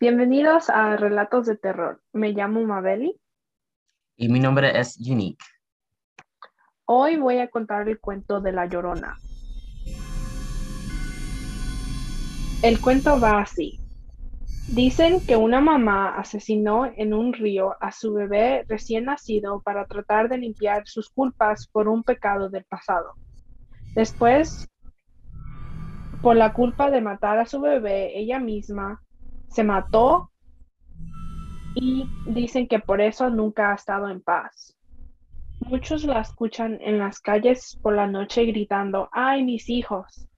Bienvenidos a Relatos de Terror. Me llamo Mabeli. Y mi nombre es Unique. Hoy voy a contar el cuento de La Llorona. El cuento va así. Dicen que una mamá asesinó en un río a su bebé recién nacido para tratar de limpiar sus culpas por un pecado del pasado. Después, por la culpa de matar a su bebé, ella misma se mató y dicen que por eso nunca ha estado en paz. Muchos la escuchan en las calles por la noche gritando, ¡ay, mis hijos!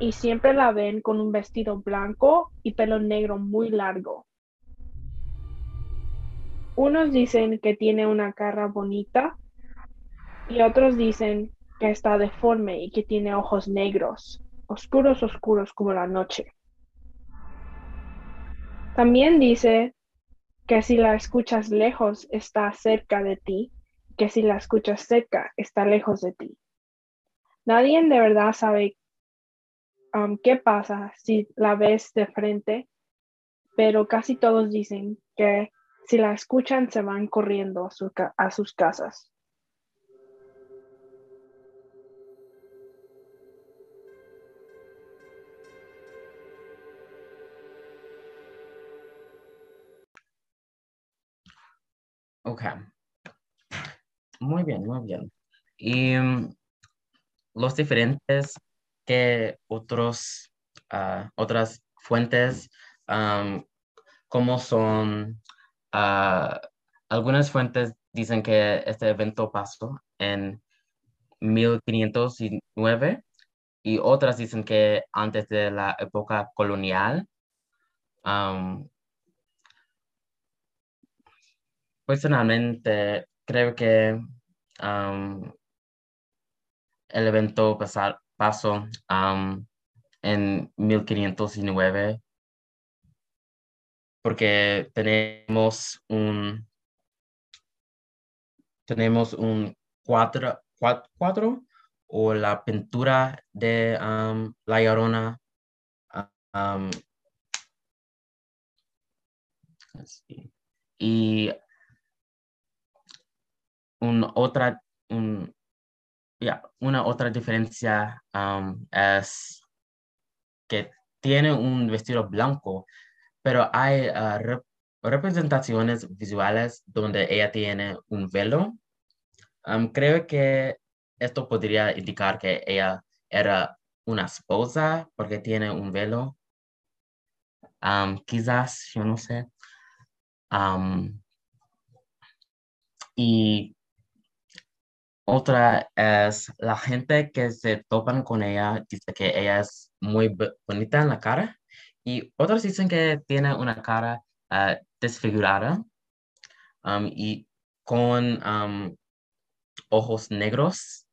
y siempre la ven con un vestido blanco y pelo negro muy largo. Unos dicen que tiene una cara bonita y otros dicen que está deforme y que tiene ojos negros, oscuros, oscuros como la noche. También dice que si la escuchas lejos está cerca de ti, que si la escuchas cerca está lejos de ti. Nadie de verdad sabe qué pasa si la ves de frente, pero casi todos dicen que si la escuchan se van corriendo a, a sus casas. Ok. Muy bien, muy bien. Y mm, los diferentes que otros, ah, otras fuentes, como son, ah, algunas fuentes dicen que este evento pasó en 1509 y otras dicen que antes de la época colonial. Personalmente, creo que el evento pasar, pasó en 1509 porque tenemos un tenemos un cuatro, cuatro, o la pintura de La Llorona y un otra un, una otra diferencia um, es que tiene un vestido blanco, pero hay uh, representaciones visuales donde ella tiene un velo. Um, creo que esto podría indicar que ella era una esposa porque tiene un velo. Um, quizás, yo no sé. y otra es la gente que se topan con ella, dice que ella es muy bonita en la cara y otros dicen que tiene una cara ah, desfigurada um, y con um, ojos negros.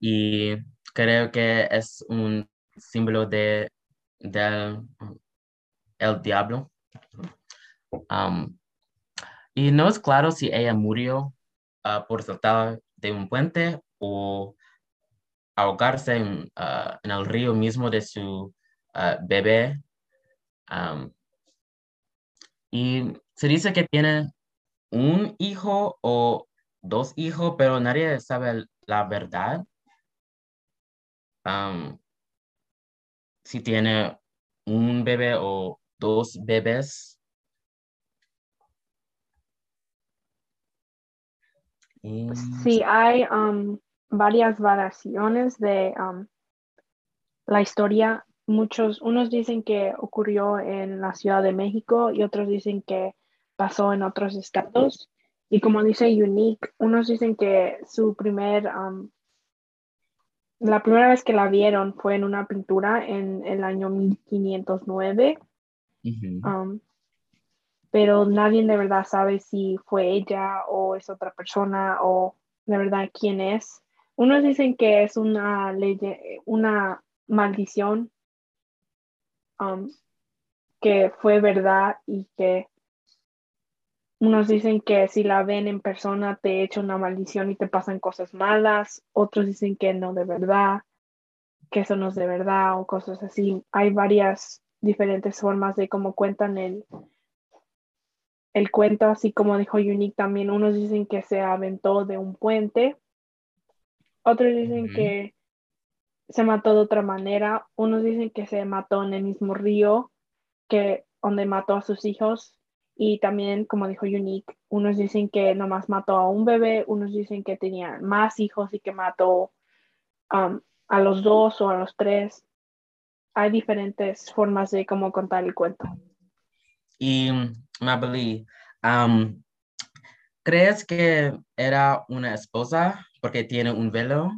Y creo que es un símbolo de del el diablo. Um, y no es claro si ella murió ah, por saltar de un puente o ahogarse en, ah, el río mismo de su ah, bebé. y se dice que tiene un hijo o dos hijos, pero nadie sabe la verdad. si tiene un bebé o dos bebés. Sí, hay um, varias variaciones de um, la historia. Muchos, unos dicen que ocurrió en la Ciudad de México y otros dicen que pasó en otros estados. Y como dice Unique, unos dicen que su primer, um, la primera vez que la vieron fue en una pintura en el año 1509 pero nadie de verdad sabe si fue ella o es otra persona o de verdad quién es. Unos dicen que es una ley, una maldición um, que fue verdad y que unos dicen que si la ven en persona te echa una maldición y te pasan cosas malas, otros dicen que no de verdad. que eso no es de verdad o cosas así. Hay varias diferentes formas de cómo cuentan el, el cuento, así como dijo Unique también. Unos dicen que se aventó de un puente, otros dicen que se mató de otra manera, unos dicen que se mató en el mismo río que donde mató a sus hijos y también, como dijo Unique, unos dicen que nomás mató a un bebé, unos dicen que tenía más hijos y que mató um, a los dos o a los tres. Hay diferentes formas de cómo contar el cuento. Y Mabel, um, ¿crees que era una esposa porque tiene un velo?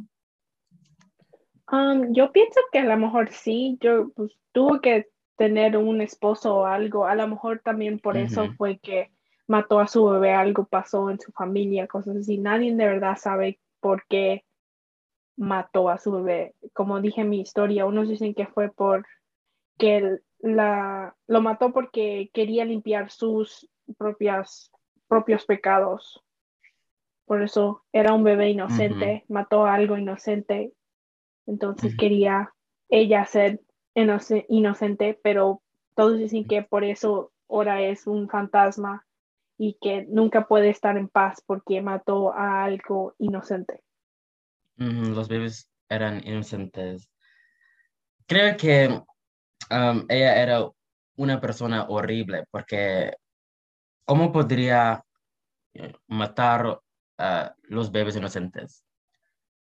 Um, yo pienso que a lo mejor sí, yo pues, tuvo que tener un esposo o algo, a lo mejor también por eso fue que mató a su bebé, algo pasó en su familia, cosas así. Nadie de verdad sabe por qué mató a su bebé. Como dije en mi historia, unos dicen que fue por que la, lo mató porque quería limpiar sus propias, propios pecados. Por eso era un bebé inocente, mató a algo inocente. Entonces quería ella ser inocente, pero todos dicen que por eso ahora es un fantasma y que nunca puede estar en paz porque mató a algo inocente. Los bebés eran inocentes. Creo que um, ella era una persona horrible porque ¿cómo podría eh, matar a los bebés inocentes?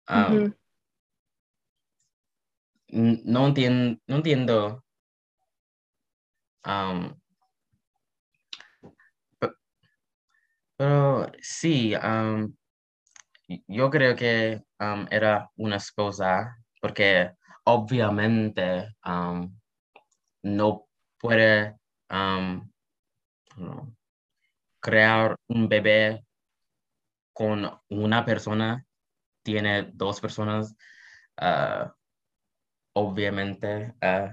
Um, no, entiendo, no entiendo. Um, pero, sí, um, yo creo que era una esposa porque obviamente no puede crear un bebé con una persona, tiene dos personas. Uh, obviamente. Uh,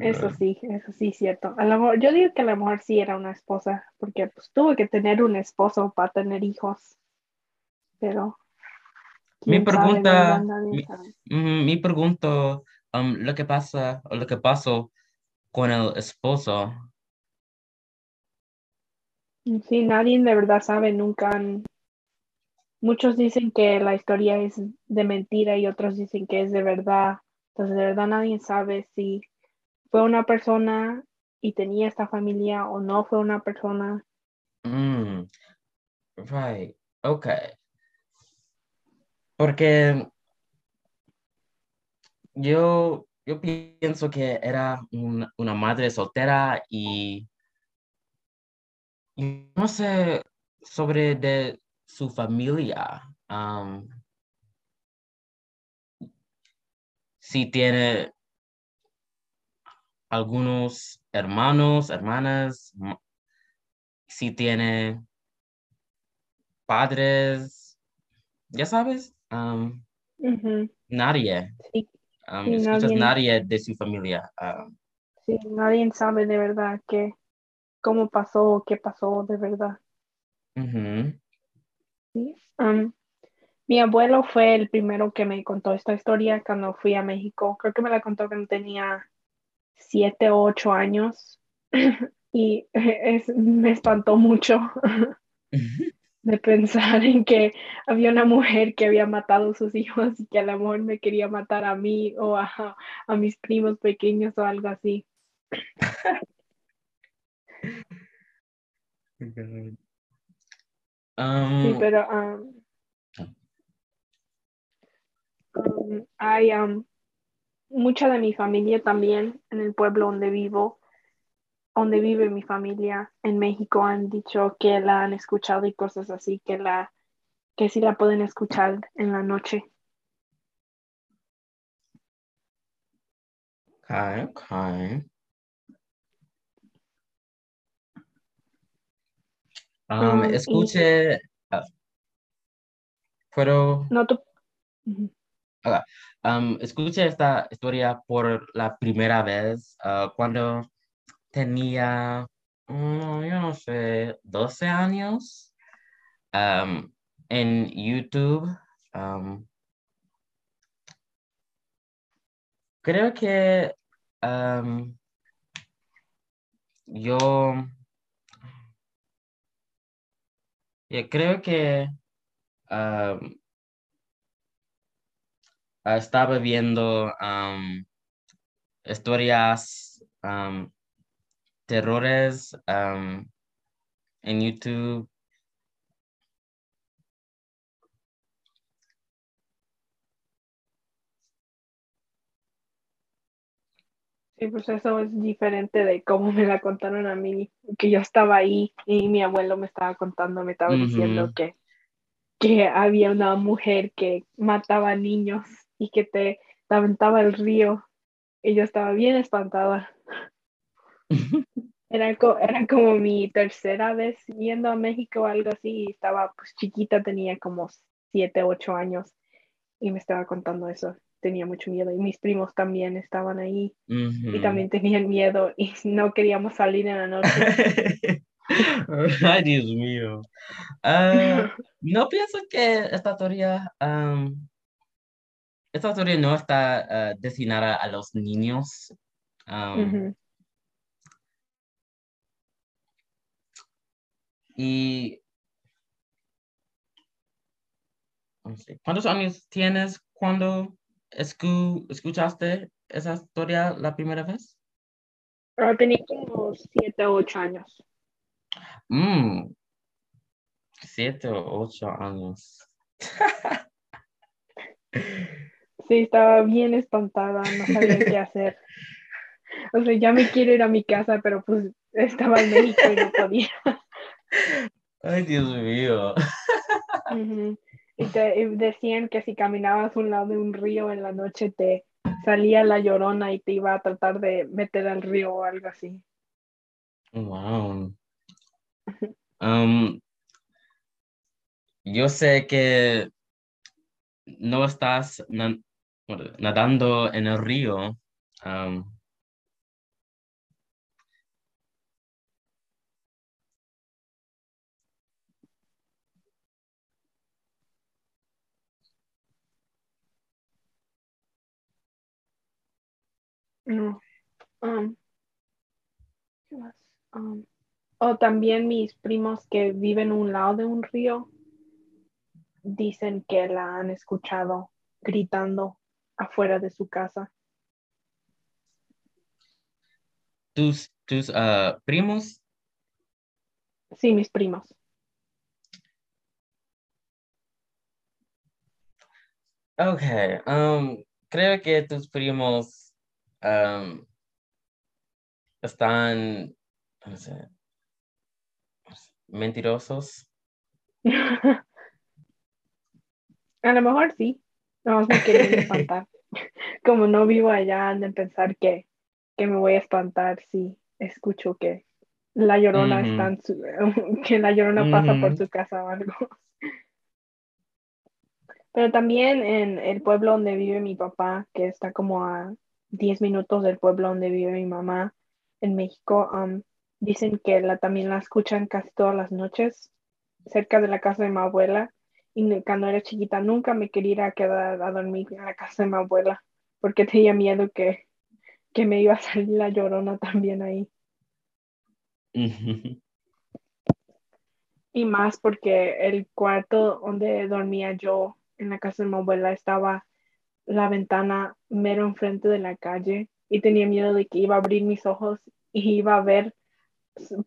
eso sí, eso sí, cierto. A lo yo digo que a lo mejor sí era una esposa, porque pues tuvo que tener un esposo para tener hijos. Pero. Mi pregunta, mi, mi, pregunta, um, lo que pasa, o lo que pasó con el esposo, Sí, nadie de verdad sabe, nunca Muchos dicen que la historia es de mentira y otros dicen que es de verdad. Entonces, de verdad nadie sabe si fue una persona y tenía esta familia o no fue una persona. Mm, right, okay. Porque yo, yo pienso que era una madre soltera y no sé sobre de su familia. si tiene algunos hermanos, hermanas, si tiene padres, ya sabes, nadie. nadie. de su familia. sí, nadie sabe de verdad que cómo pasó, qué pasó de verdad. mi abuelo fue el primero que me contó esta historia cuando fui a México. Creo que me la contó cuando tenía siete o ocho años y me espantó mucho de pensar en que había una mujer que había matado a sus hijos y que a lo mejor me quería matar a mí o a, a mis primos pequeños o algo así. sí, um, pero um, um, hay mucha de mi familia también en el pueblo donde vivo, donde vive mi familia en México, han dicho que la han escuchado y cosas así, que la que sí la pueden escuchar en la noche. Okay, okay. Um, um, escuche, uh, No, um, escuché esta historia por la primera vez uh, cuando tenía mm, yo no sé, 12 años um, en YouTube. um, creo que um, yo, yo creo que estaba viendo historias, um, terrores um, en YouTube. Sí, pues eso es diferente de cómo me la contaron a mí, que yo estaba ahí y mi abuelo me estaba contando, me estaba diciendo que, que había una mujer que mataba niños y que te, aventaba al río y yo estaba bien espantada. Era, co- era como mi tercera vez yendo a México o algo así y estaba pues chiquita, tenía como siete, ocho años y me estaba contando eso. Tenía mucho miedo y mis primos también estaban ahí y Ujú. también tenían miedo y no queríamos salir en la noche. Ay, Dios mío. Ah, no pienso que esta teoría, am, esta teoría no está ah, destinada a los niños. Am, Ujú. Y ¿cuántos años tienes cuando escu- escuchaste esa historia la primera vez? Ah, tenía como siete o ocho años. Mm, siete o ocho años. Sí, estaba bien espantada, no sabía qué hacer. O sea, ya me quiero ir a mi casa, pero pues estaba en México y no podía. Ay, Dios mío. Y te y decían que si caminabas a un lado de un río en la noche te salía la llorona y te iba a tratar de meter al río o algo así. Wow. Am, yo sé que no estás na- nadando en el río. am, No. Um, ¿qué más? Um, o también mis primos que viven a un lado de un río dicen que la han escuchado gritando afuera de su casa. tus tus ah, primos. Sí, mis primos. Okay. am, creo que tus primos están no sé, mentirosos. A lo mejor sí, más me querían espantar. Como no vivo allá, han de pensar que, que me voy a espantar si escucho que la llorona está en su- que la llorona pasa por su casa o algo. Pero también en el pueblo donde vive mi papá, que está como a 10 minutos del pueblo donde vive mi mamá en México, um, dicen que la, también la escuchan casi todas las noches cerca de la casa de mi abuela. Y cuando era chiquita nunca me quería ir a quedar a dormir en la casa de mi abuela porque tenía miedo que, que me iba a salir la llorona también ahí. Y más porque el cuarto donde dormía yo en la casa de mi abuela estaba la ventana mero enfrente de la calle y tenía miedo de que iba a abrir mis ojos y iba a ver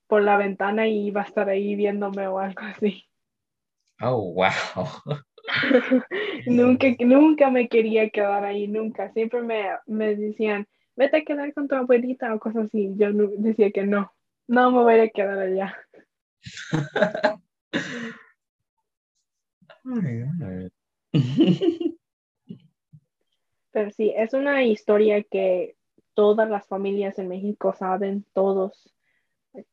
por la ventana y iba a estar ahí viéndome o algo así. Oh, wow. nunca, nunca me quería quedar ahí, nunca. Siempre me, me decían, vete a quedar con tu abuelita o cosas así. Yo no- decía que no, no me voy a quedar allá. Pero sí, es una historia que todas las familias en México saben, todos.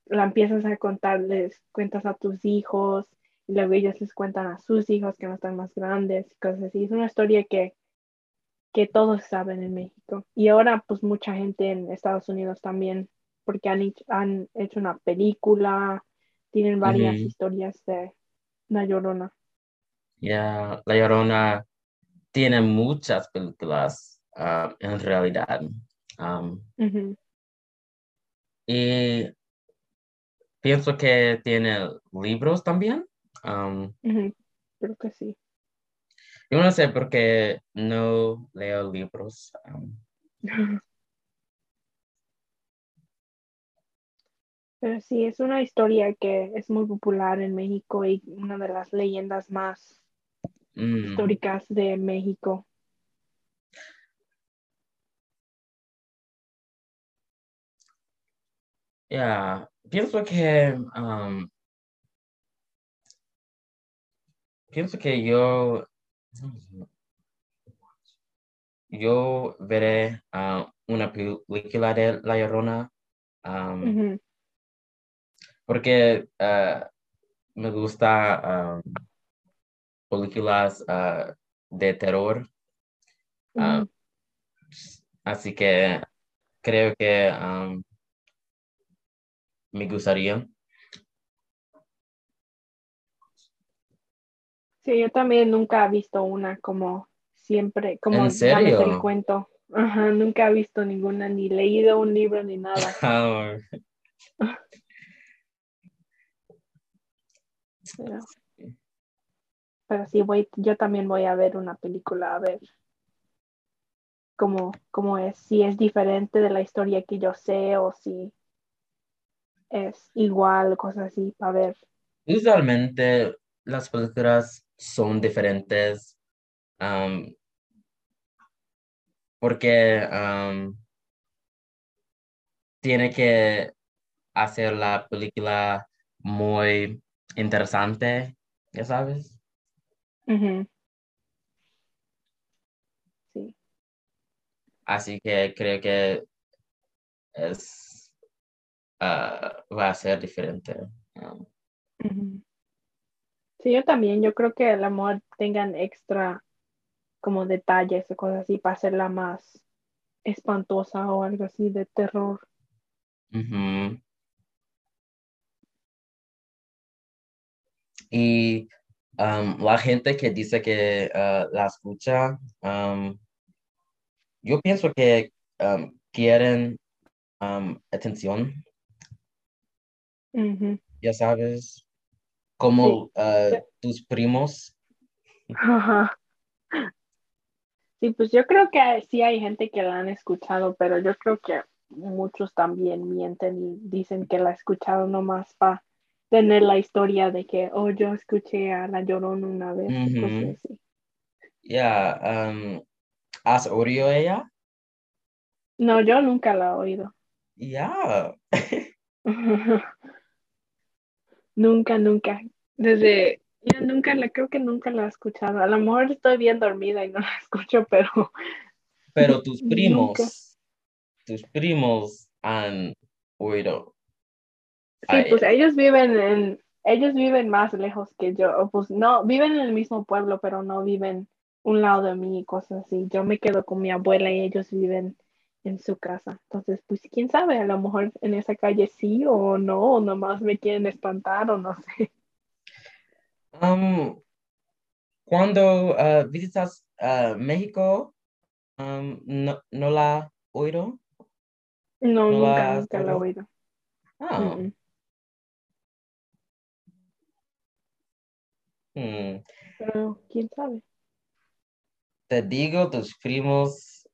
La empiezas a contar, les cuentas a tus hijos, y luego ellos les cuentan a sus hijos que no están más grandes y cosas así. Es una historia que, que todos saben en México. Y ahora, pues mucha gente en Estados Unidos también. porque han, hecho- han hecho una película, tienen varias historias de La Llorona. Ya, La Llorona tiene muchas películas ah, en realidad. Um, y pienso que tiene libros también. Um, Creo que sí. yo no sé por qué no leo libros. Um, Pero sí, es una historia que es muy popular en México y una de las leyendas más mm, históricas de México. ya, pienso que um, pienso que yo yo veré ah, una película de La Llorona um, porque ah, me gusta ah, películas ah, de terror. Ah, así que creo que um, me gustaría. Sí, yo también nunca he visto una como siempre, como ¿En sé el serio? cuento. Ajá, nunca he visto ninguna, ni leído un libro ni nada. Ah, Pero, pero sí, voy, yo también voy a ver una película a ver cómo, cómo es, si es diferente de la historia que yo sé o si es igual, cosas así, para ver. Usualmente las películas son diferentes um, porque tiene que hacer la película muy interesante, ya sabes. Ujú. Sí, Así que creo que es ah, va a ser diferente. Um. Sí, yo también, yo creo que el amor tengan extra como detalles o cosas así para hacerla más espantosa o algo así de terror. ujú. Y um, la gente que dice que ah, la escucha, um, yo pienso que um, quieren atención, ya sabes, Sí. como ah, tus primos. Sí, pues yo creo que sí hay gente que la han escuchado, pero yo creo que muchos también mienten y dicen que la escucharon nomás para tener la historia de que, oh, yo escuché a La Llorona una vez cosas Ujú. así. Um, ¿has oído ella? No, yo nunca la he oído. Ya. Nunca, nunca. Desde, yo nunca la, creo que nunca la he escuchado. A lo mejor estoy bien dormida y no la escucho, pero Pero tus nunca. primos, tus primos han oído Sí, pues ella. ellos viven en, ellos viven más lejos que yo. Pues no, viven en el mismo pueblo, pero no viven un lado de mí y cosas así. Yo me quedo con mi abuela y ellos viven en su casa. Entonces, pues quién sabe, a lo mejor en esa calle sí o no, o nomás me quieren espantar o no sé. Um, cuando ah, visitas ah, México, um, no, ¿no la oído? No, ¿No nunca, la nunca la he oído? Mm, mm. Hmm. Pero quién sabe. Te digo, tus primos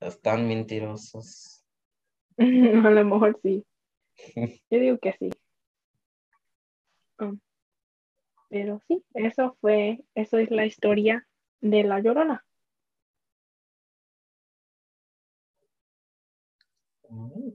están mentirosos. A lo mejor sí. Yo digo que sí. Mm, Pero sí, eso fue, eso es la historia de La Llorona. Mm.